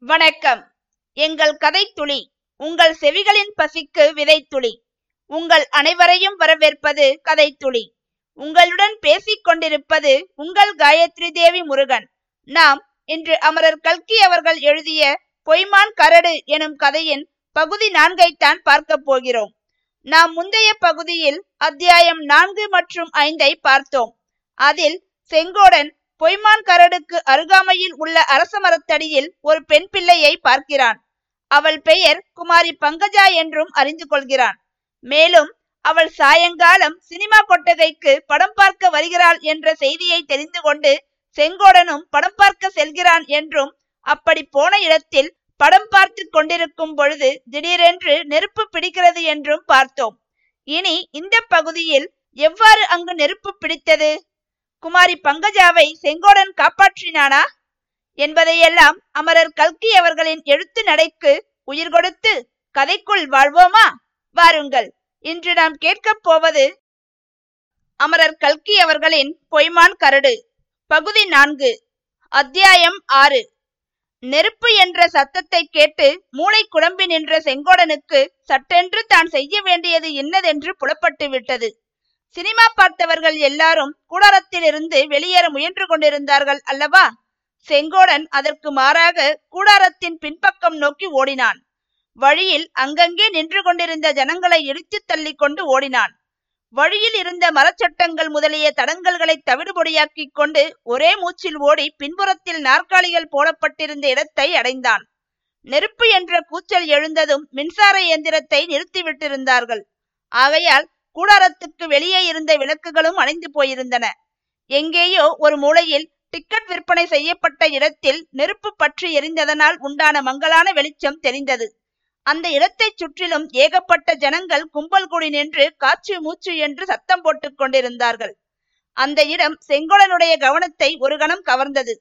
வணக்கம். எங்கள் கதைத்துளி உங்கள் செவிகளின் பசிக்கு விதைத்துளி. உங்கள் அனைவரையும் வரவேற்பது கதைத்துளி. உங்களுடன் பேசிக் கொண்டிருப்பது உங்கள் காயத்ரி தேவி முருகன். நாம் இன்று அமரர் கல்கி அவர்கள் எழுதிய பொய்மான் கரடு எனும் கதையின் பகுதி நான்கைத்தான் பார்க்க போகிறோம். நாம் முந்தைய பகுதியில் அத்தியாயம் நான்கு மற்றும் ஐந்தை பார்த்தோம். அதில் செங்கோடன் பொய்மான் கரடுக்கு அருகாமையில் உள்ள அரச மரத்தடியில் ஒரு பெண் பிள்ளையை பார்க்கிறான். அவள் பெயர் குமாரி பங்கஜா என்றும் அறிந்து கொள்கிறான். மேலும் அவள் சாயங்காலம் சினிமா கொட்டகைக்கு படம் பார்க்க வருகிறாள் என்ற செய்தியை தெரிந்து கொண்டு செங்கோடனும் படம் பார்க்க செல்கிறான் என்றும் அப்படி போன இடத்தில் படம் பார்த்து கொண்டிருக்கும் பொழுது திடீரென்று நெருப்பு பிடிக்கிறது என்றும் பார்த்தோம். இனி இந்த பகுதியில் எவ்வாறு அங்கு நெருப்பு பிடித்தது? குமாரி பங்கஜாவை செங்கோடன் காப்பாற்றினானா? என்பதையெல்லாம் அமரர் கல்கி அவர்களின் எழுத்து நடைக்கு உயிர் கொடுத்து கதைக்குள் வாழ்வோமா? வாருங்கள். இன்று நாம் கேட்கப் போவது அமரர் கல்கி அவர்களின் பொய்மான் கரடு. பகுதி நான்கு அத்தியாயம் ஆறு. நெருப்பு என்ற சத்தத்தை கேட்டு மூளை குழம்பி நின்ற செங்கோடனுக்கு சட்டென்று தான் செய்ய வேண்டியது என்னதென்று புலப்பட்டு விட்டது. சினிமா பார்த்தவர்கள் எல்லாரும் கூடாரத்திலிருந்து வெளியேற முயன்று கொண்டிருந்தார்கள் அல்லவா? செங்கோடன் அதற்கு மாறாக கூடாரத்தின் பின்பக்கம் நோக்கி ஓடினான். வழியில் அங்கங்கே நின்று கொண்டிருந்த ஜனங்களை இடித்து தள்ளி கொண்டு ஓடினான். வழியில் இருந்த மரச்சட்டங்கள் முதலிய தடங்கல்களை தவிடுபொடியாக்கிக் கொண்டு ஒரே மூச்சில் ஓடி பின்புறத்தில் நாற்காலிகள் போடப்பட்டிருந்த இடத்தை அடைந்தான். நெருப்பு என்ற கூச்சல் எழுந்ததும் மின்சார இயந்திரத்தை நிறுத்திவிட்டிருந்தார்கள். ஆகையால் கூடாரத்துக்கு வெளியே இருந்த விளக்குகளும் அணைந்து போயிருந்தன. எங்கேயோ ஒரு மூலையில் டிக்கெட் விற்பனை செய்யப்பட்ட இடத்தில் நெருப்பு பற்றி எரிந்ததனால் உண்டான மங்கலான வெளிச்சம் தெரிந்தது. அந்த இடத்தைச் சுற்றிலும் ஏகப்பட்ட ஜனங்கள் கும்பல் கூடி நின்று காற்று மூச்சு என்று சத்தம் போட்டுக் கொண்டிருந்தார்கள். அந்த இடம் செங்கோலனுடைய கவனத்தை ஒரு கணம் கவர்ந்தது.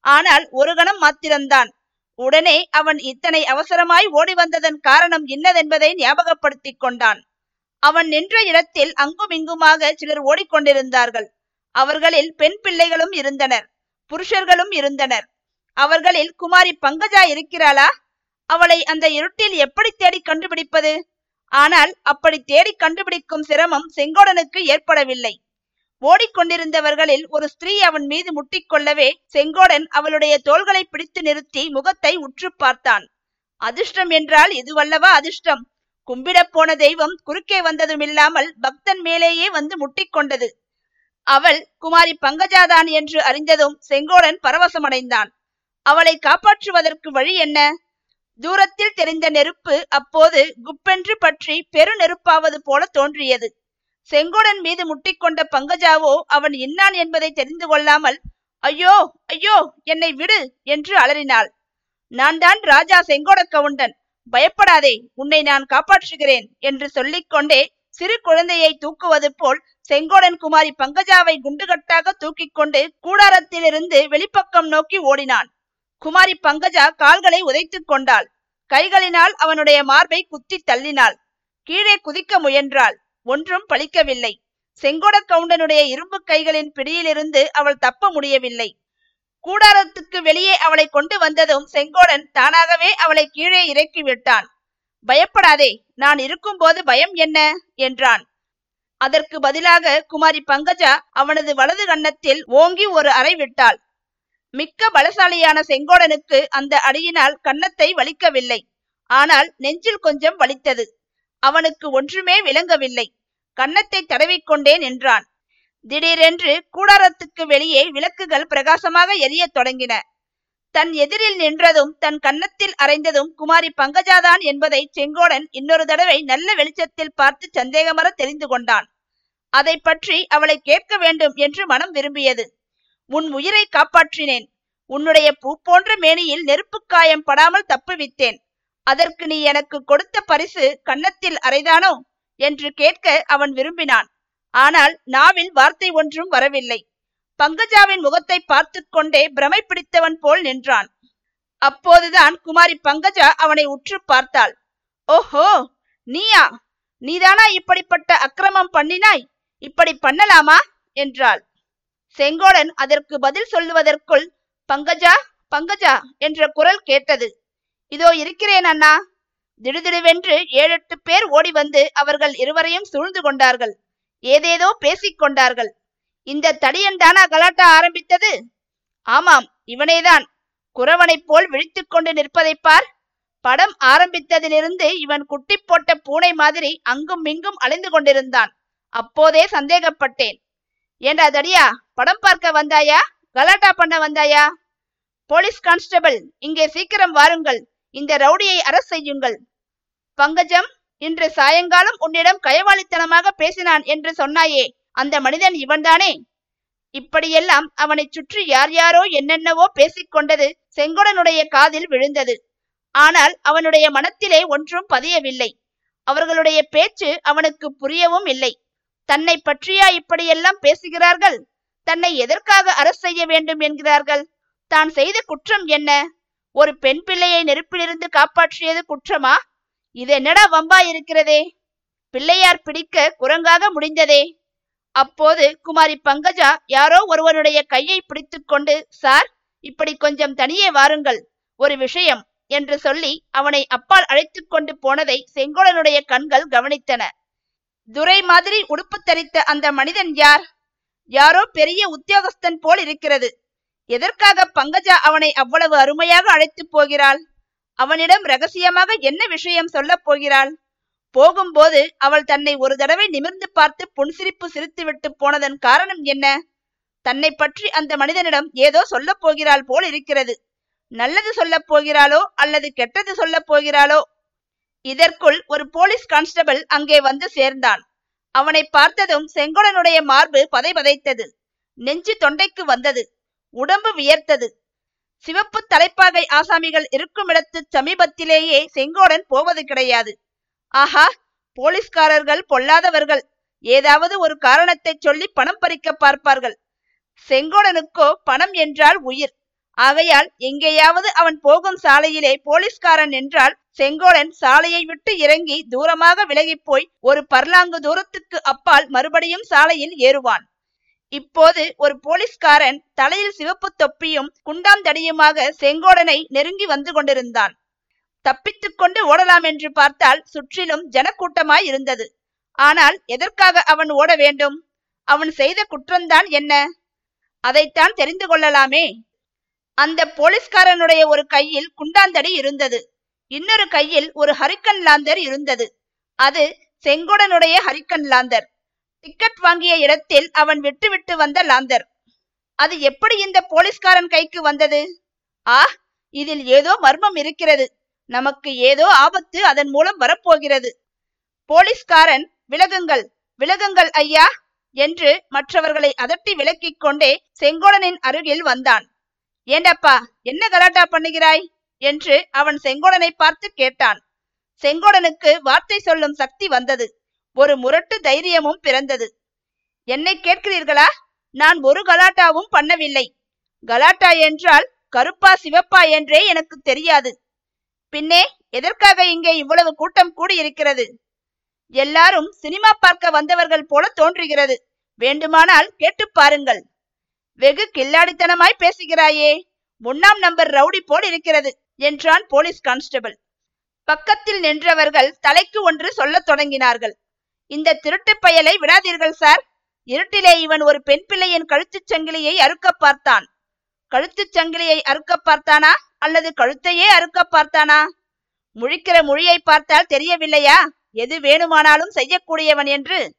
ஆனால் ஒரு கணம் மாத்திரம்தான். உடனே அவன் இத்தனை அவசரமாய் ஓடி வந்ததன் காரணம் இன்னதென்பதை ஞாபகப்படுத்திக் கொண்டான். அவன் நின்ற இடத்தில் அங்குமிங்குமாக சிலர் ஓடிக்கொண்டிருந்தார்கள். அவர்களில் பெண் பிள்ளைகளும் இருந்தனர் புருஷர்களும் இருந்தனர். அவர்களில் குமாரி பங்கஜா இருக்கிறாளா? அவளை அந்த இருட்டில் எப்படி தேடி கண்டுபிடிப்பது? ஆனால் அப்படி தேடி கண்டுபிடிக்கும் சிரமம் செங்கோடனுக்கு ஏற்படவில்லை. ஓடிக்கொண்டிருந்தவர்களில் ஒரு ஸ்திரீ அவன் மீது முட்டிக்கொள்ளவே செங்கோடன் அவளுடைய தோள்களை பிடித்து நிறுத்தி முகத்தை உற்று பார்த்தான். அதிர்ஷ்டம் என்றால் இதுவல்லவா அதிர்ஷ்டம்? கும்பிடப் போன தெய்வம் குறுக்கே வந்ததும் இல்லாமல் பக்தன் மேலேயே வந்து முட்டிக்கொண்டது. அவள் குமாரி பங்கஜாதான் என்று அறிந்ததும் செங்கோடன் பரவசமடைந்தான். அவளை காப்பாற்றுவதற்கு வழி என்ன? தூரத்தில் தெரிந்த நெருப்பு அப்போது குப்பென்று பற்றி பெரு நெருப்பாவது போல தோன்றியது. செங்கோடன் மீது முட்டிக்கொண்ட பங்கஜாவோ அவன் இன்னான் என்பதை தெரிந்து கொள்ளாமல் ஐயோ ஐயோ என்னை விடு என்று அலறினாள். நான் தான் ராஜா செங்கோட கவுண்டன். பயப்படாதே உன்னை நான் காப்பாற்றுகிறேன் என்று சொல்லிக்கொண்டே சிறு குழந்தையை தூக்குவது போல் செங்கோடன் குமாரி பங்கஜாவை குண்டுகட்டாக தூக்கிக் கொண்டு கூடாரத்திலிருந்து வெளிப்பக்கம் நோக்கி ஓடினான். குமாரி பங்கஜா கால்களை உதைத்துக் கொண்டாள். கைகளினால் அவனுடைய மார்பை குத்தி தள்ளினாள். கீழே குதிக்க முயன்றாள். ஒன்றும் பலிக்கவில்லை செங்கோட கவுண்டனுடைய இரும்பு கைகளின் பிடியிலிருந்து அவள் தப்ப முடியவில்லை. கூடாரத்துக்கு வெளியே அவளை கொண்டு வந்ததும் செங்கோடன் தானாகவே அவளை கீழே இறக்கி விட்டான். பயப்படாதே நான் இருக்கும்போது பயம் என்ன? என்றான். அதற்கு பதிலாக குமாரி பங்கஜா அவனது வலது கன்னத்தில் ஓங்கி ஒரு அறை விட்டாள். மிக்க பலசாலியான செங்கோடனுக்கு அந்த அடியினால் கன்னத்தை வலிக்கவில்லை. ஆனால் நெஞ்சில் கொஞ்சம் வலித்தது. அவனுக்கு ஒன்றுமே விளங்கவில்லை. கன்னத்தை தடவிக்கொண்டே நின்றான். திடீரென்று கூடாரத்துக்கு வெளியே விளக்குகள் பிரகாசமாக எரிய தொடங்கின. தன் எதிரில் நின்றதும் தன் கன்னத்தில் அரைந்ததும் குமாரி பங்கஜாதான் என்பதை செங்கோடன் இன்னொரு தடவை நல்ல வெளிச்சத்தில் பார்த்து சந்தேகமர தெரிந்து கொண்டான். அதை பற்றி அவளை கேட்க வேண்டும் என்று மனம் விரும்பியது. உன் உயிரை காப்பாற்றினேன். உன்னுடைய பூ போன்ற மேனியில் நெருப்பு காயம் படாமல் தப்புவித்தேன். அதற்கு நீ எனக்கு கொடுத்த பரிசு கன்னத்தில் அரைதானோ என்று கேட்க அவன் விரும்பினான். ஆனால் நாவில் வார்த்தை ஒன்றும் வரவில்லை. பங்கஜாவின் முகத்தை பார்த்து கொண்டே பிரமை பிடித்தவன் போல் நின்றான். அப்போதுதான் குமாரி பங்கஜா அவனை உற்று பார்த்தாள். ஓஹோ நீயா? நீதானா இப்படிப்பட்ட அக்கிரமம் பண்ணினாய்? இப்படி பண்ணலாமா? என்றாள். செங்கோடன் அதற்கு பதில் சொல்லுவதற்குள் பங்கஜா பங்கஜா என்ற குரல் கேட்டது. இதோ இருக்கிறேன் அண்ணா. திடுதிடுவென்று ஏழெட்டு பேர் ஓடி வந்து அவர்கள் இருவரையும் சூழ்ந்து கொண்டார்கள். ஏதேதோ பேசிக் கொண்டார்கள். இந்த தடியன் தானா கலாட்டா ஆரம்பித்தது? ஆமாம் இவனேதான். குறவனைப் போல் விழித்து கொண்டு நிற்பதைப் பார். படம் ஆரம்பித்ததிலிருந்து இவன் குட்டி போட்ட பூனை மாதிரி அங்கும் இங்கும் அலைந்து கொண்டிருந்தான். அப்போதே சந்தேகப்பட்டேன். ஏண்டா தடியா படம் பார்க்க வந்தாயா? கலாட்டா பண்ண வந்தாயா? போலீஸ் கான்ஸ்டபிள் இங்கே சீக்கிரம் வாருங்கள். இந்த ரவுடியை அரசு செய்யுங்கள். பங்கஜம் இன்று சாயங்காலம் உன்னிடம் கயவாளித்தனமாக பேசினான் என்று சொன்னாயே அந்த மனிதன் இவன்தானே? இப்படியெல்லாம் அவனைச் சுற்றி யார் யாரோ என்னென்னவோ பேசிக்கொண்டது செங்கோடனுடைய காதில் விழுந்தது. ஆனால் அவனுடைய மனத்திலே ஒன்றும் பதியவில்லை. அவர்களுடைய பேச்சு அவனுக்கு புரியவும் இல்லை. தன்னை பற்றியா இப்படியெல்லாம் பேசுகிறார்கள்? தன்னை எதற்காக அரசு செய்ய வேண்டும் என்கிறார்கள்? தான் செய்த குற்றம் என்ன? ஒரு பெண் பிள்ளையை நெருப்பிலிருந்து காப்பாற்றியது குற்றமா? இது என்னடா வம்பா இருக்கிறதே? பிள்ளையார் பிடிக்க குரங்காக முடிந்ததே. அப்போது குமாரி பங்கஜா யாரோ ஒருவனுடைய கையை பிடித்துக்கொண்டு சார் இப்படி கொஞ்சம் தனியே வாருங்கள் ஒரு விஷயம் என்று சொல்லி அவனை அப்பால் அழைத்து கொண்டு போனதை செங்கோலனுடைய கண்கள் கவனித்தன. துரை மாதிரி உடுப்பு தரித்த அந்த மனிதன் யார்? யாரோ பெரிய உத்தியோகஸ்தன் போல் இருக்கிறது. எதற்காக பங்கஜா அவனை அவ்வளவு அருமையாக அழைத்து போகிறாள்? அவனிடம் ரகசியமாக என்ன விஷயம் சொல்லப் போகிறாள்? போகும்போது அவள் தன்னை ஒரு தடவை நிமிர்ந்து பார்த்து புன்சிரிப்பு சிரித்துவிட்டு போனதன் காரணம் என்ன? தன்னை பற்றி அந்த மனிதனிடம் ஏதோ சொல்லப் போகிறாள் போல் இருக்கிறது. நல்லது சொல்லப் போகிறாளோ அல்லது கெட்டது சொல்லப் போகிறாளோ? இதற்குள் ஒரு போலீஸ் கான்ஸ்டபிள் அங்கே வந்து சேர்ந்தான். அவனை பார்த்ததும் செங்கோடனுடைய மார்பு பதை பதைத்தது நெஞ்சு தொண்டைக்கு வந்தது. உடம்பு வியர்த்தது. சிவப்பு தலைப்பாகை ஆசாமிகள் இருக்கும் இடத்து சமீபத்திலேயே செங்கோடன் போவது கிடையாது. ஆஹா போலீஸ்காரர்கள் பொல்லாதவர்கள். ஏதாவது ஒரு காரணத்தை சொல்லி பணம் பறிக்க பார்ப்பார்கள். செங்கோடனுக்கோ பணம் என்றால் உயிர். ஆகையால் எங்கேயாவது அவன் போகும் சாலையிலே போலீஸ்காரன் என்றால் செங்கோடன் சாலையை விட்டு இறங்கி தூரமாக விலகிப் போய் ஒரு பர்லாங்கு தூரத்துக்கு அப்பால் மறுபடியும் சாலையில் ஏறுவான். இப்போது ஒரு போலீஸ்காரன் தலையில் சிவப்பு தொப்பியும் குண்டாந்தடியுமாக செங்கோடனை நெருங்கி வந்து கொண்டிருந்தான். தப்பித்துக் கொண்டு ஓடலாம் என்று பார்த்தால் சுற்றிலும் ஜனக்கூட்டமாய் இருந்தது. ஆனால் எதற்காக அவன் ஓட வேண்டும்? அவன் செய்த குற்றம்தான் என்ன? அதைத்தான் தெரிந்து கொள்ளலாமே. அந்த போலீஸ்காரனுடைய ஒரு கையில் குண்டாந்தடி இருந்தது. இன்னொரு கையில் ஒரு ஹரிக்கன் லாந்தர் இருந்தது. அது செங்கோடனுடைய ஹரிக்கன் லாந்தர். டிக்கெட் வாங்கிய இடத்தில் அவன் விட்டுவிட்டு வந்த லாந்தர். அது எப்படி இந்த போலீஸ்காரன் கைக்கு வந்தது? ஆ இதில் ஏதோ மர்மம் இருக்கிறது. நமக்கு ஏதோ ஆபத்து அதன் மூலம் வரப்போகிறது. போலீஸ்காரன் விலகுங்கள் விலகுங்கள் ஐயா என்று மற்றவர்களை அதட்டி விலக்கிக் கொண்டே செங்கோடனின் அருகில் வந்தான். ஏண்டப்பா என்ன கலாட்டா பண்ணுகிறாய்? என்று அவன் செங்கோடனை பார்த்து கேட்டான். செங்கோடனுக்கு வார்த்தை சொல்லும் சக்தி வந்தது. ஒரு முரட்டு தைரியமும் பிறந்தது. என்னை கேட்கிறீர்களா? நான் ஒரு கலாட்டாவும் பண்ணவில்லை. கலாட்டா என்றால் கருப்பா சிவப்பா என்றே எனக்கு தெரியாது. பின்னே எதற்காக இங்கே இவ்வளவு கூட்டம் கூடியிருக்கிறது? எல்லாரும் சினிமா பார்க்க வந்தவர்கள் போல தோன்றுகிறது. வேண்டுமானால் கேட்டு பாருங்கள். வெகு கில்லாடித்தனமாய் பேசுகிறாயே. முன்னாம் நம்பர் ரவுடி போல் இருக்கிறது என்றான் போலீஸ் கான்ஸ்டபிள். பக்கத்தில் நின்றவர்கள் தலைக்கு ஒன்று சொல்லத் தொடங்கினார்கள். இந்த திருட்டு பயலை விடாதீர்கள் சார். இருட்டிலே இவன் ஒரு பெண் பிள்ளையின் கழுத்துச் சங்கிலியை அறுக்க பார்த்தான். கழுத்துச் சங்கிலியை அறுக்க பார்த்தானா? அல்லது கழுத்தையே அறுக்க பார்த்தானா? முழிக்கிற மொழியை பார்த்தால் தெரியவில்லையா? எது வேணுமானாலும் செய்யக்கூடியவன் என்று.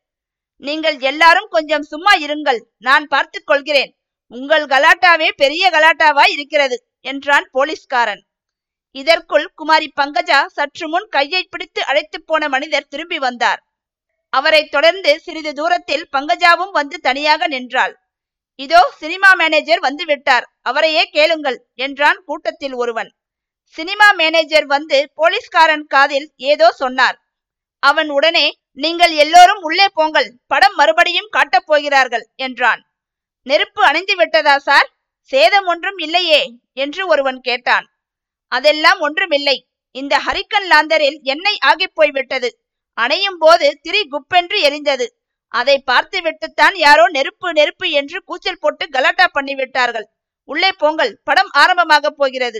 நீங்கள் எல்லாரும் கொஞ்சம் சும்மா இருங்கள் நான் பார்த்து கொள்கிறேன். உங்கள் கலாட்டாவே பெரிய கலாட்டாவாய் இருக்கிறது என்றான் போலீஸ்காரன். இதற்குள் குமாரி பங்கஜா சற்று முன் கையை பிடித்து அழைத்து போன மனிதர் திரும்பி வந்தார். அவரை தொடர்ந்து சிறிது தூரத்தில் பங்கஜாவும் வந்து தனியாக நின்றாள். இதோ சினிமா மேனேஜர் வந்து விட்டார் அவரையே கேளுங்கள் என்றான் கூட்டத்தில் ஒருவன். சினிமா மேனேஜர் வந்து போலீஸ்காரன் காதில் ஏதோ சொன்னார். அவன் உடனே நீங்கள் எல்லோரும் உள்ளே போங்கள். படம் மறுபடியும் காட்டப் போகிறார்கள் என்றான். நெருப்பு அணைந்து விட்டதா சார்? சேதம் ஒன்றும் இல்லையே என்று ஒருவன் கேட்டான். அதெல்லாம் ஒன்றுமில்லை. இந்த ஹரிக்கன் லாந்தரில் எண்ணெய் ஆகிப் போய்விட்டது. அணையும் போது திரி குப்பென்று எரிந்தது. அதை பார்த்து விட்டுத்தான் யாரோ நெருப்பு நெருப்பு என்று கூச்சல் போட்டு கலாட்டா பண்ணிவிட்டார்கள். உள்ளே போங்கள் படம் ஆரம்பமாக போகிறது.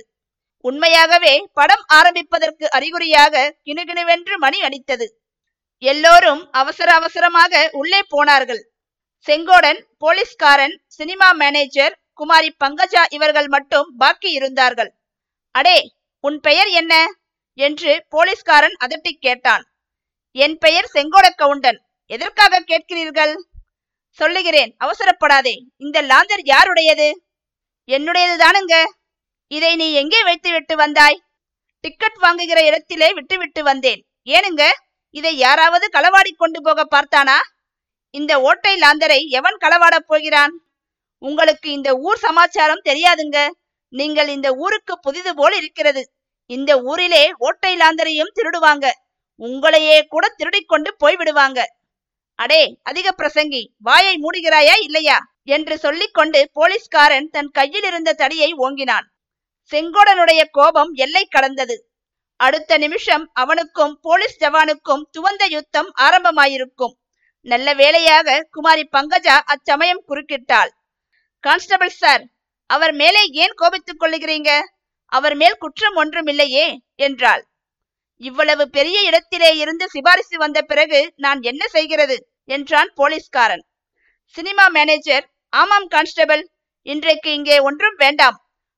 உண்மையாகவே படம் ஆரம்பிப்பதற்கு அறிகுறியாக கிணுகிணுவென்று மணி அடித்தது. எல்லோரும் அவசர அவசரமாக உள்ளே போனார்கள். செங்கோடன் போலீஸ்காரன் சினிமா மேனேஜர் குமாரி பங்கஜா இவர்கள் மட்டும் பாக்கி இருந்தார்கள். அடே உன் பெயர் என்ன? என்று போலீஸ்காரன் அதட்டி கேட்டான். என் பெயர் செங்கோட கவுண்டன் எதற்காக கேட்கிறீர்கள்? சொல்லுகிறேன் அவசரப்படாதே. இந்த லாந்தர் யாருடையது? என்னுடையது தானுங்க இதை நீ எங்கே வைத்து விட்டு வந்தாய்? டிக்கெட் வாங்குகிற இடத்திலே விட்டுவிட்டு வந்தேன். ஏனுங்க இதை யாராவது களவாடி கொண்டு போக பார்த்தானா? இந்த ஓட்டை லாந்தரை எவன் களவாடப் போகிறான்? உங்களுக்கு இந்த ஊர் சமாச்சாரம் தெரியாதுங்க. நீங்கள் இந்த ஊருக்கு புதிது போல் இருக்கிறது. இந்த ஊரிலே ஓட்டை லாந்தரையும் திருடுவாங்க. உங்களையே கூட திருடிக்கொண்டு போய்விடுவாங்க. அடே அதிக பிரசங்கி வாயை மூடுகிறாயா இல்லையா? என்று சொல்லிக்கொண்டு போலீஸ்காரன் தன் கையில் இருந்த தடியை ஓங்கினான். செங்கோடனுடைய கோபம் எல்லை கடந்தது. அடுத்த நிமிஷம் அவனுக்கும் போலீஸ் ஜவானுக்கும் துவந்த யுத்தம் ஆரம்பமாயிருக்கும். நல்ல வேளையாக குமாரி பங்கஜா அச்சமயம் குறுக்கிட்டாள். கான்ஸ்டபிள் சார் அவர் மேலே ஏன் கோபித்துக் கொள்ளுகிறீங்க? அவர் மேல் குற்றம் ஒன்றும் இல்லையே என்றாள். இவ்வளவு பெரிய இடத்திலே இருந்து சிபாரிசு வந்த பிறகு நான் என்ன செய்கிறது? என்றான் போலீஸ்காரன். சினிமா மேனேஜர் ஆமாம் கான்ஸ்டபிள் இன்றைக்கு இங்கே ஒன்றும் வேண்டாம்.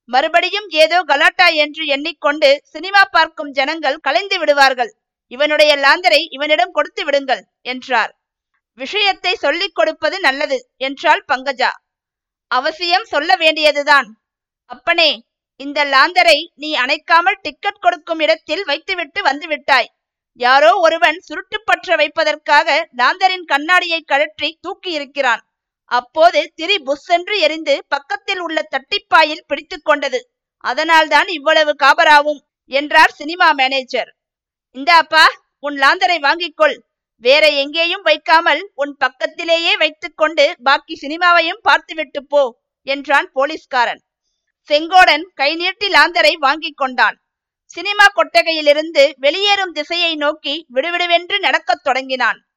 மறுபடியும் ஏதோ கலாட்டா என்று எண்ணிக்கொண்டு சினிமா பார்க்கும் ஜனங்கள் கலைந்து விடுவார்கள். இவனுடைய லாந்தரை இவனிடம் கொடுத்து விடுங்கள் என்றார். விஷயத்தை சொல்லிக் கொடுப்பது நல்லது என்றாள் பங்கஜா. அவசியம் சொல்ல வேண்டியதுதான். அப்பனே இந்த லாந்தரை நீ அணைக்காமல் டிக்கெட் கொடுக்கும் இடத்தில் வைத்துவிட்டு வந்துவிட்டாய். யாரோ ஒருவன் சுருட்டு பற்ற வைப்பதற்காக லாந்தரின் கண்ணாடியை கழற்றி தூக்கி இருக்கிறான். அப்போது திரி புஸ்ஸென்று எரிந்து பக்கத்தில் உள்ள தட்டிப்பாயில் பிடித்து கொண்டது. அதனால்தான் இவ்வளவு காபராவும் என்றார் சினிமா மேனேஜர். இந்தாப்பா உன் லாந்தரை வாங்கிக்கொள் வேற எங்கேயும் வைக்காமல் உன் பக்கத்திலேயே வைத்துக்கொண்டு பாக்கி சினிமாவையும் பார்த்துவிட்டு போ என்றான் போலீஸ்காரன். செங்கோடன் கை நீட்டி லாந்தரை வாங்கிக் கொண்டான். சினிமா கொட்டகையிலிருந்து வெளியேறும் திசையை நோக்கி விடுவிடுவென்று நடக்கத் தொடங்கினான்.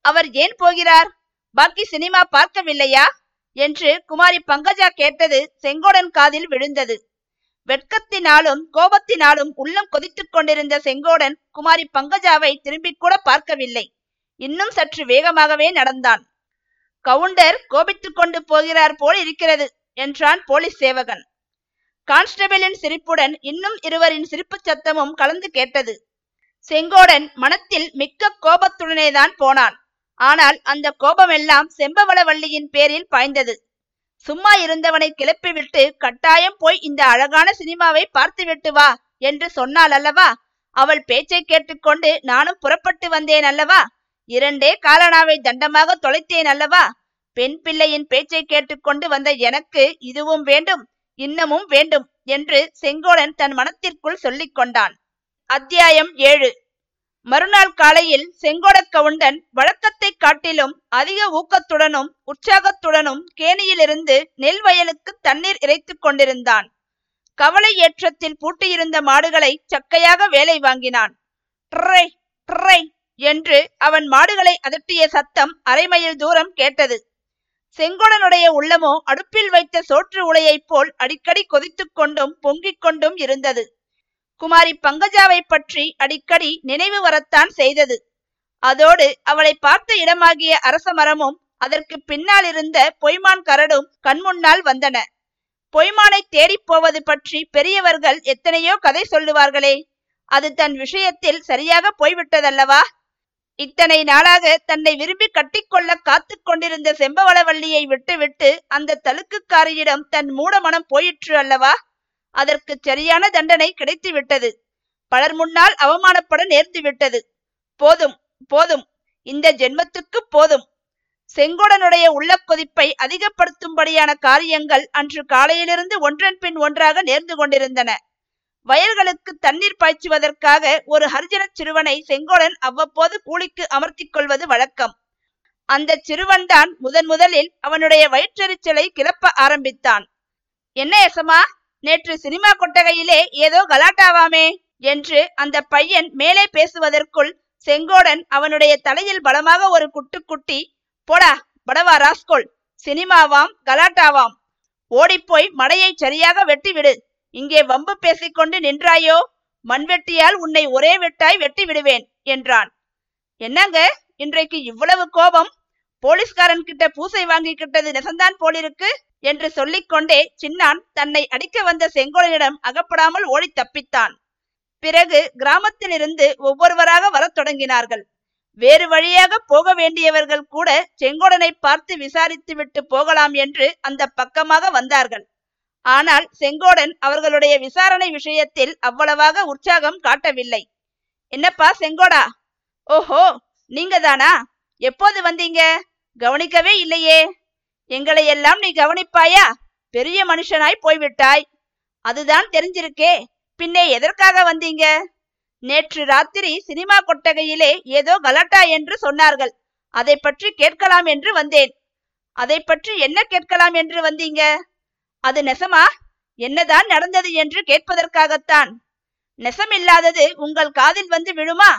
அவர் ஏன் போகிறார்? பாக்கி சினிமா பார்க்கவில்லையா? என்று குமாரி பங்கஜா கேட்டது செங்கோடன் காதில் விழுந்தது. வெட்கத்தினாலும் கோபத்தினாலும் உள்ளம் கொதித்துக் கொண்டிருந்த செங்கோடன் குமாரி பங்கஜாவை திரும்பிக் கூட பார்க்கவில்லை. இன்னும் சற்று வேகமாகவே நடந்தான். கவுண்டர் கோபித்துக் கொண்டு போகிறார் போல் இருக்கிறது என்றான் போலீஸ் சேவகன். கான்ஸ்டபிளின் சிரிப்புடன் இன்னும் இருவரின் சிரிப்புச் சத்தமும் கலந்து கேட்டது. செங்கோடன் மனத்தில் மிக்க கோபத்துடனேதான் போனான். ஆனால் அந்த கோபமெல்லாம் செம்பவளவள்ளியின் பேரில் பாய்ந்தது. சும்மா இருந்தவனை கிளப்பிவிட்டு கட்டாயம் போய் இந்த அழகான சினிமாவை பார்த்துவிட்டு வா என்று சொன்னாள் அல்லவா? அவள் பேச்சை கேட்டுக்கொண்டு நானும் புறப்பட்டு வந்தேன் அல்லவா? இரண்டே காலனாவை தண்டமாக தொலைத்தேன் அல்லவா? பெண் பிள்ளையின் பேச்சை கேட்டுக்கொண்டு வந்த எனக்கு இதுவும் வேண்டும். இன்னமும் வேண்டும் என்று செங்கோடன் தன் மனத்திற்குள் சொல்லிக் கொண்டான். அத்தியாயம் ஏழு. மறுநாள் காலையில் செங்கோட கவுண்டன் வழக்கத்தை காட்டிலும் அதிக ஊக்கத்துடனும் உற்சாகத்துடனும் கேணியிலிருந்து நெல் வயலுக்கு தண்ணீர் இறைத்து கொண்டிருந்தான். கவலை ஏற்றத்தில் பூட்டியிருந்த மாடுகளை சக்கையாக வேலை வாங்கினான். ட்ரை ட்ரை என்று அவன் மாடுகளை அதட்டிய சத்தம் அரை மைல் தூரம் கேட்டது. செங்கோடனுடைய உள்ளமோ அடுப்பில் வைத்த சோற்று உலையைப் போல் அடிக்கடி கொதித்துக் கொண்டும் பொங்கிக் கொண்டும் இருந்தது. குமாரி பங்கஜாவை பற்றி அடிக்கடி நினைவு வரத்தான் செய்தது. அதோடு அவளை பார்த்த இடமாகிய அரச மரமும் அதற்கு பின்னால் இருந்த பொய்மான் கரடும் கண்முன்னால் வந்தன. பொய்மானை தேடிப் போவது பற்றி பெரியவர்கள் எத்தனையோ கதை சொல்லுவார்களே அது தன் விஷயத்தில் சரியாக போய்விட்டதல்லவா? இத்தனை நாளாக தன்னை விரும்பி கட்டிக்கொள்ள காத்து கொண்டிருந்த செம்பவளவள்ளியை விட்டுவிட்டு அந்த தலுக்குக்காரியிடம் தன் மூடமனம் போயிற்று அல்லவா? அதற்கு சரியான தண்டனை கிடைத்து விட்டது பலர் முன்னால் அவமானப்பட நேர்ந்து விட்டது போதும் போதும். இந்த ஜென்மத்துக்கு போதும். செங்கோடனுடைய உள்ள கொதிப்பை அதிகப்படுத்தும்படியான காரியங்கள் அன்று காலையிலிருந்து ஒன்றன் பின் ஒன்றாக நேர்ந்து கொண்டிருந்தன. வயல்களுக்கு தண்ணீர் பாய்ச்சுவதற்காக ஒரு ஹரிஜன சிறுவனை செங்கோடன் அவ்வப்போது கூலிக்கு அமர்த்தி கொள்வது வழக்கம். அந்த சிறுவன்தான் முதன் முதலில் அவனுடைய வயிற்றெரிச்சலை கிளப்ப ஆரம்பித்தான். என்ன எசமா நேற்று சினிமா கொட்டகையிலே ஏதோ கலாட்டாவாமே? என்று அந்த பையன் மேலே பேசுவதற்குள் செங்கோடன் அவனுடைய தலையில் பலமாக ஒரு குட்டு குட்டி போடா படவா ராஸ்கோல் சினிமாவாம் கலாட்டாவாம். ஓடிப்போய் மடையை சரியாக வெட்டிவிடு. இங்கே வம்பு பேசிக்கொண்டு நின்றாயோ? மண்வெட்டியால் உன்னை ஒரே வெட்டாய் வெட்டி விடுவேன் என்றான். என்னங்க? இன்றைக்கு இவ்வளவு கோபம்? போலீஸ்காரன் கிட்ட பூசை வாங்கிக்கிட்டது நெசந்தான் போலிருக்கு? என்று சொல்லிக்கொண்டே சின்னான் தன்னை அடிக்க வந்த செங்கோலனிடம் அகப்படாமல் ஓடி தப்பித்தான். பிறகு கிராமத்திலிருந்து ஒவ்வொருவராக வரத் தொடங்கினார்கள். வேறு வழியாக போக வேண்டியவர்கள் கூட செங்கோடனை பார்த்து விசாரித்து விட்டு போகலாம் என்று அந்த பக்கமாக வந்தார்கள். ஆனால் செங்கோடன் அவர்களுடைய விசாரணை விஷயத்தில் அவ்வளவாக உற்சாகம் காட்டவில்லை. என்னப்பா செங்கோடா? ஓஹோ நீங்க தானா எப்போது வந்தீங்க? கவனிக்கவே இல்லையே. எங்களை எல்லாம் நீ கவனிப்பாயா? பெரிய மனுஷனாய் போய்விட்டாய். அதுதான் தெரிஞ்சிருக்கே. பின்னே எதற்காக வந்தீங்க? நேற்று ராத்திரி சினிமா கொட்டகையிலே ஏதோ கலாட்டா என்று சொன்னார்கள். அதை பற்றி கேட்கலாம் என்று வந்தேன். அதை பற்றி என்ன கேட்கலாம் என்று வந்தீங்க? அது நெசமா? என்னதான் நடந்தது என்று கேட்பதற்காகத்தான். நெசமில்லாதது உங்கள் காதில் வந்து விழுமா?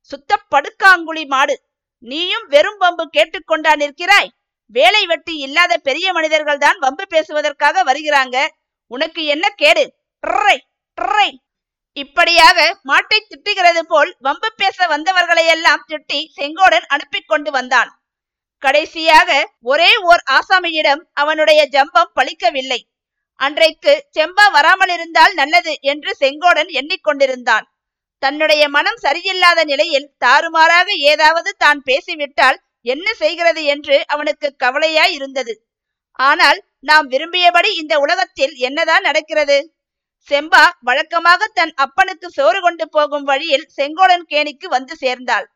சுத்த படுக்காங்குழி மாடு. நீயும் வெறும் வம்பு கேட்டுக்கொண்டா நிற்கிறாய்? வேலை வெட்டி இல்லாத பெரிய மனிதர்கள் தான் வம்பு பேசுவதற்காக வருகிறாங்க. உனக்கு என்ன கேடு? இப்படியாக மாட்டை திட்டுகிறது போல் வம்பு பேச வந்தவர்களையெல்லாம் திட்டி செங்கோடன் அனுப்பி கொண்டு வந்தான். கடைசியாக ஒரே ஓர் ஆசாமியிடம் அவனுடைய ஜம்பம் பழிக்கவில்லை. அன்றைக்கு செம்பா வராமல் இருந்தால் நல்லது என்று செங்கோடன் எண்ணிக்கொண்டிருந்தான். தன்னுடைய மனம் சரியில்லாத நிலையில் தாறுமாறாக ஏதாவது தான் பேசிவிட்டால் என்ன செய்கிறது என்று அவனுக்கு கவலையாய் இருந்தது ஆனால் நாம் விரும்பியபடி இந்த உலகத்தில் என்னதான் நடக்கிறது? செம்பா வழக்கமாக தன் அப்பனுக்கு சோறு கொண்டு போகும் வழியில் செங்கோடன் கேணிக்கு வந்து சேர்ந்தாள்.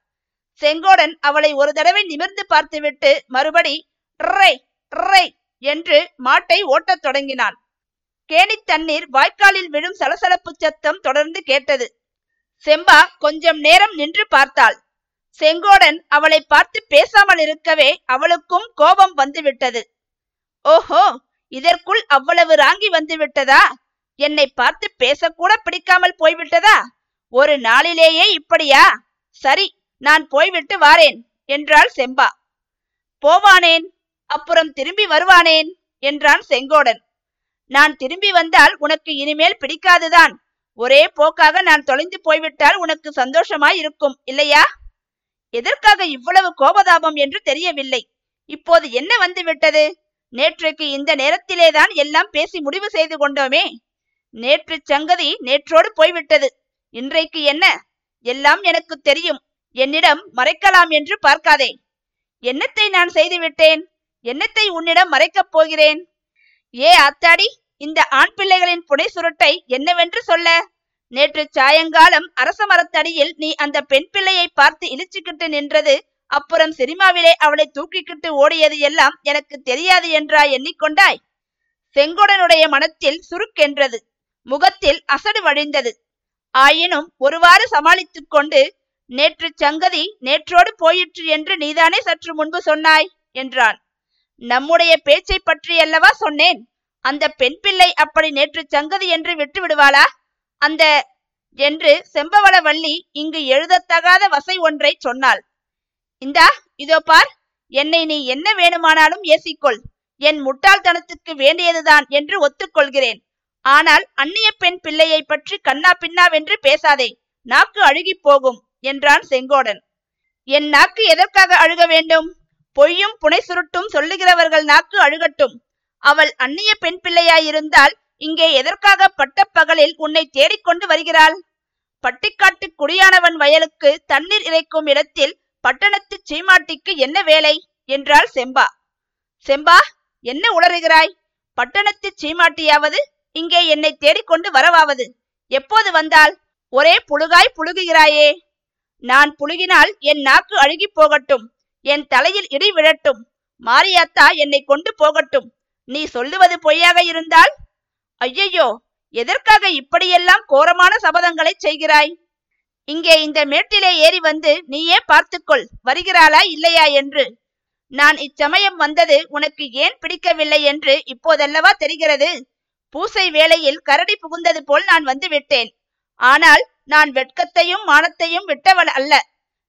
செங்கோடன் அவளை ஒரு தடவை நிமிர்ந்து பார்த்துவிட்டு மறுபடி ட்ரை ட்ரை என்று மாட்டை ஓட்டத் தொடங்கினான். கேணி தண்ணீர் வாய்க்காலில் விழும் சலசலப்பு சத்தம் தொடர்ந்து கேட்டது. செம்பா கொஞ்சம் நேரம் நின்று பார்த்தாள். செங்கோடன் அவளை பார்த்து பேசாமல் இருக்கவே அவளுக்கும் கோபம் வந்துவிட்டது. ஓஹோ இதற்குள் அவ்வளவு ராங்கி வந்து விட்டதா என்னை பார்த்து பேசக்கூட பிடிக்காமல் போய்விட்டதா? ஒரு நாளிலேயே இப்படியா? சரி நான் போய்விட்டு வாரேன் என்றாள் செம்பா. போவானேன் அப்புறம் திரும்பி வருவானேன் என்றான் செங்கோடன். நான் திரும்பி வந்தால் உனக்கு இனிமேல் பிடிக்காதுதான். ஒரே போக்காக நான் தொலைந்து போய்விட்டால் உனக்கு சந்தோஷமாய் இருக்கும் இல்லையா? எதற்காக இவ்வளவு கோபதாபம் என்று தெரியவில்லை. இப்போது என்ன வந்து விட்டது நேற்றைக்கு இந்த நேரத்திலேதான் எல்லாம் பேசி முடிவு செய்து கொண்டோமே. நேற்று சங்கதி நேற்றோடு போய்விட்டது. இன்றைக்கு என்ன? எல்லாம் எனக்கு தெரியும். என்னிடம் மறைக்கலாம் என்று பார்க்காதே. என்னத்தை நான் செய்துவிட்டேன்? என்னத்தை உன்னிடம் மறைக்கப் போகிறேன்? ஏ அத்தாடி இந்த ஆண் பிள்ளைகளின் புடை சுருட்டை என்னவென்று சொல்ல? நேற்று சாயங்காலம் அரச மரத்தடியில் நீ அந்த பெண் பிள்ளையை பார்த்து இழிச்சுக்கிட்டு நின்றது அப்புறம் சினிமாவிலே அவளை தூக்கிக்கிட்டு ஓடியது எல்லாம் எனக்கு தெரியாது என்றா எண்ணிக்கொண்டாய்? செங்கோடனுடைய மனத்தில் சுருக்கென்றது முகத்தில் அசடு வழிந்தது. ஆயினும் ஒருவாறு சமாளித்துக் கொண்டு நேற்று சங்கதி நேற்றோடு போயிற்று என்று நீதானே சற்று முன்பு சொன்னாய்? என்றான். நம்முடைய பேச்சை பற்றி அல்லவா சொன்னேன்? அந்த பெண் பிள்ளை அப்படி நேற்று சங்கதி என்று விட்டு விடுவாளா? அந்த என்று செம்பவளவள்ளி இங்கு எழுதத்தகாத வசை ஒன்றை சொன்னாள். இந்தா இதோ பார் என்னை நீ என்ன வேணுமானாலும் ஏசிக்கொள். என் முட்டாள்தனத்துக்கு வேண்டியதுதான் என்று ஒத்துக்கொள்கிறேன். ஆனால் அந்நிய பெண் பிள்ளையை பற்றி கண்ணா பின்னாவென்று பேசாதே. நாக்கு அழுகி போகும். என்றான் செங்கோடன். என் நாக்கு எதற்காக அழுக வேண்டும்? பொய்யும் புனை சுருட்டும் சொல்லுகிறவர்கள் நாக்கு அழுகட்டும். அவள் அந்நிய பெண் பிள்ளையாயிருந்தால் இங்கே எதற்காக பட்ட பகலில் உன்னை தேடிக்கொண்டு வருகிறாள்? பட்டிக்காட்டு குடியானவன் வயலுக்கு தண்ணீர் இறைக்கும் இடத்தில் பட்டணத்து சீமாட்டிக்கு என்ன வேலை? என்றாள் செம்பா. செம்பா என்ன உளறுகிறாய்? பட்டணத்து சீமாட்டியாவது இங்கே என்னை தேடிக்கொண்டு வரவாவது. எப்போது வந்தால்? ஒரே புழுகாய் புழுகுகிறாயே. நான் புழுகினால் என் நாக்கு அழுகி போகட்டும் என் தலையில் இடி விழட்டும் மாரியாத்தா என்னை கொண்டு போகட்டும். நீ சொல்லுவது பொய்யாக இருந்தால்? ஐயையோ எதற்காக இப்படியெல்லாம் கோரமான சபதங்களை செய்கிறாய்? இங்கே இந்த மேட்டிலே ஏறி வந்து நீயே பார்த்துக்கொள் வருகிறாளா இல்லையா என்று. நான் இச்சமயம் வந்தது உனக்கு ஏன் பிடிக்கவில்லை என்று இப்போதல்லவா தெரிகிறது? பூசை வேளையில் கரடி புகுந்தது போல் நான் வந்து விட்டேன். ஆனால் நான் வெட்கத்தையும் மானத்தையும் விட்டவள் அல்ல.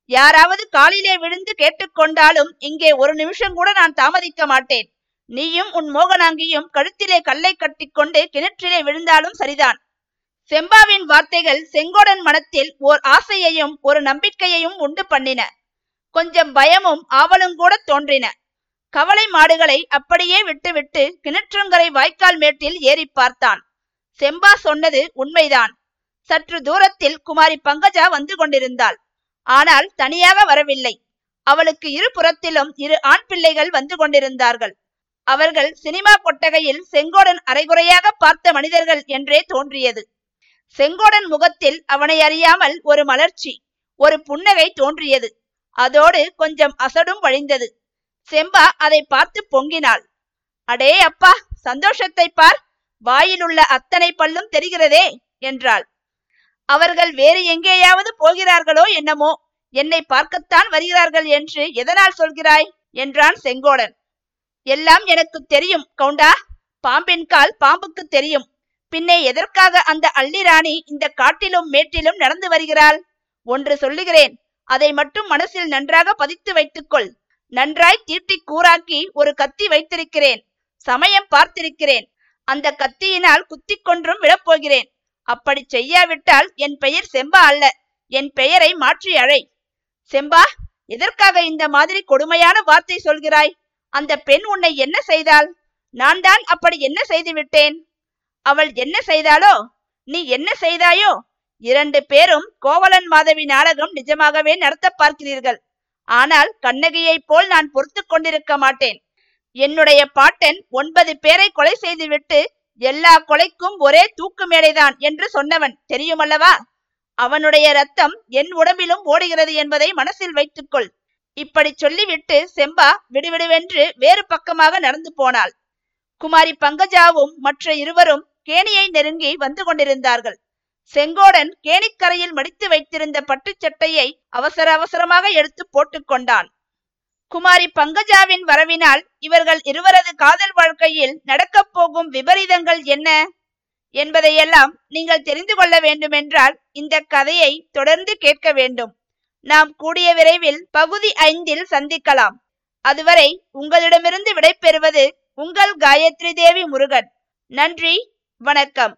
யாராவது காலிலே விழுந்து கேட்டுக்கொண்டாலும் இங்கே ஒரு நிமிஷம் கூட நான் தாமதிக்க மாட்டேன். நீயும் உன் மோகனாங்கியும் கழுத்திலே கல்லை கட்டிக்கொண்டு கிணற்றிலே விழுந்தாலும் சரிதான். செம்பாவின் வார்த்தைகள் செங்கோடன் மனத்தில் ஓர் ஆசையையும் ஒரு நம்பிக்கையையும் உண்டு பண்ணின. கொஞ்சம் பயமும் ஆவலும் கூட தோன்றின. கவலை மாடுகளை அப்படியே விட்டுவிட்டு கிணற்றங்கரை வாய்க்கால் மேட்டில் ஏறி பார்த்தான். செம்பா சொன்னது உண்மைதான். சற்று தூரத்தில் குமாரி பங்கஜா வந்து கொண்டிருந்தாள். ஆனால் தனியாக வரவில்லை. அவளுக்கு இரு புறத்திலும் இரு ஆண் பிள்ளைகள் வந்து கொண்டிருந்தார்கள். அவர்கள் சினிமா கொட்டகையில் செங்கோடன் அரைகுறையாக பார்த்த மனிதர்கள் என்றே தோன்றியது. செங்கோடன் முகத்தில் அவனை அறியாமல் ஒரு மலர்ச்சி ஒரு புன்னகை தோன்றியது. அதோடு கொஞ்சம் அசடும் வழிந்தது. செம்பா அதை பார்த்து பொங்கினாள். அடே அப்பா சந்தோஷத்தை பார். வாயிலுள்ள அத்தனை பல்லும் தெரிகிறதே என்றாள். அவர்கள் வேறு எங்கேயாவது போகிறார்களோ என்னமோ? என்னை பார்க்கத்தான் வருகிறார்கள் என்று எதனால் சொல்கிறாய்? என்றான் செங்கோடன். எல்லாம் எனக்கு தெரியும் கவுண்டா. பாம்பின் கால் பாம்புக்கு தெரியும். பின்னே எதற்காக அந்த அள்ளிராணி இந்த காட்டிலும் மேட்டிலும் நடந்து வருகிறாள்? ஒன்று சொல்லுகிறேன் அதை மட்டும் மனசில் நன்றாக பதித்து வைத்துக்கொள். நன்றாய் தீட்டி கூறாக்கி ஒரு கத்தி வைத்திருக்கிறேன். சமயம் பார்த்திருக்கிறேன். அந்த கத்தியினால் குத்தி கொன்றும் விடப்போகிறேன் அப்படி செய்யாவிட்டால் என் பெயர் செம்பா அல்ல. என் பெயரை மாற்றி அழை. செம்பா எதற்காக இந்த மாதிரி கொடுமையான வார்த்தை சொல்கிறாய்? அந்த பெண் உன்னை என்ன செய்தாள்? நான் தான் அப்படி என்ன செய்து விட்டேன்? அவள் என்ன செய்தாளோ? நீ என்ன செய்தாயோ? இரண்டு பேரும் கோவலன் மாதவி நாடகம் நிஜமாகவே நடத்த பார்க்கிறீர்கள். ஆனால் கண்ணகியைப் போல் நான் பொறுத்து கொண்டிருக்க மாட்டேன். என்னுடைய பாட்டன் ஒன்பது பேரை கொலை செய்துவிட்டு எல்லா கொலைக்கும் ஒரே தூக்கு மேடைதான் என்று சொன்னவன் தெரியுமல்லவா? அவனுடைய ரத்தம் என் உடம்பிலும் ஓடுகிறது என்பதை மனசில் வைத்துக்கொள். இப்படி சொல்லிவிட்டு செம்பா விடுவிடுவென்று வேறு பக்கமாக நடந்து போனாள். குமாரி பங்கஜாவும் மற்ற இருவரும் கேணியை நெருங்கி வந்து கொண்டிருந்தார்கள். செங்கோடன் கேணிக்கரையில் மடித்து வைத்திருந்த பட்டுச் சட்டையை அவசர அவசரமாக எடுத்து போட்டுக்கொண்டான் குமாரி பங்கஜாவின் வரவினால் இவர்கள் இருவரது காதல் வாழ்க்கையில் நடக்கப் போகும் விபரீதங்கள் என்ன என்பதையெல்லாம் நீங்கள் தெரிந்து கொள்ள வேண்டுமென்றால் இந்த கதையை தொடர்ந்து கேட்க வேண்டும். நாம் கூடிய விரைவில் பகுதி ஐந்தில் சந்திக்கலாம். அதுவரை உங்களிடமிருந்து விடைபெறுவது உங்கள் காயத்ரி தேவி முருகன். நன்றி வணக்கம்.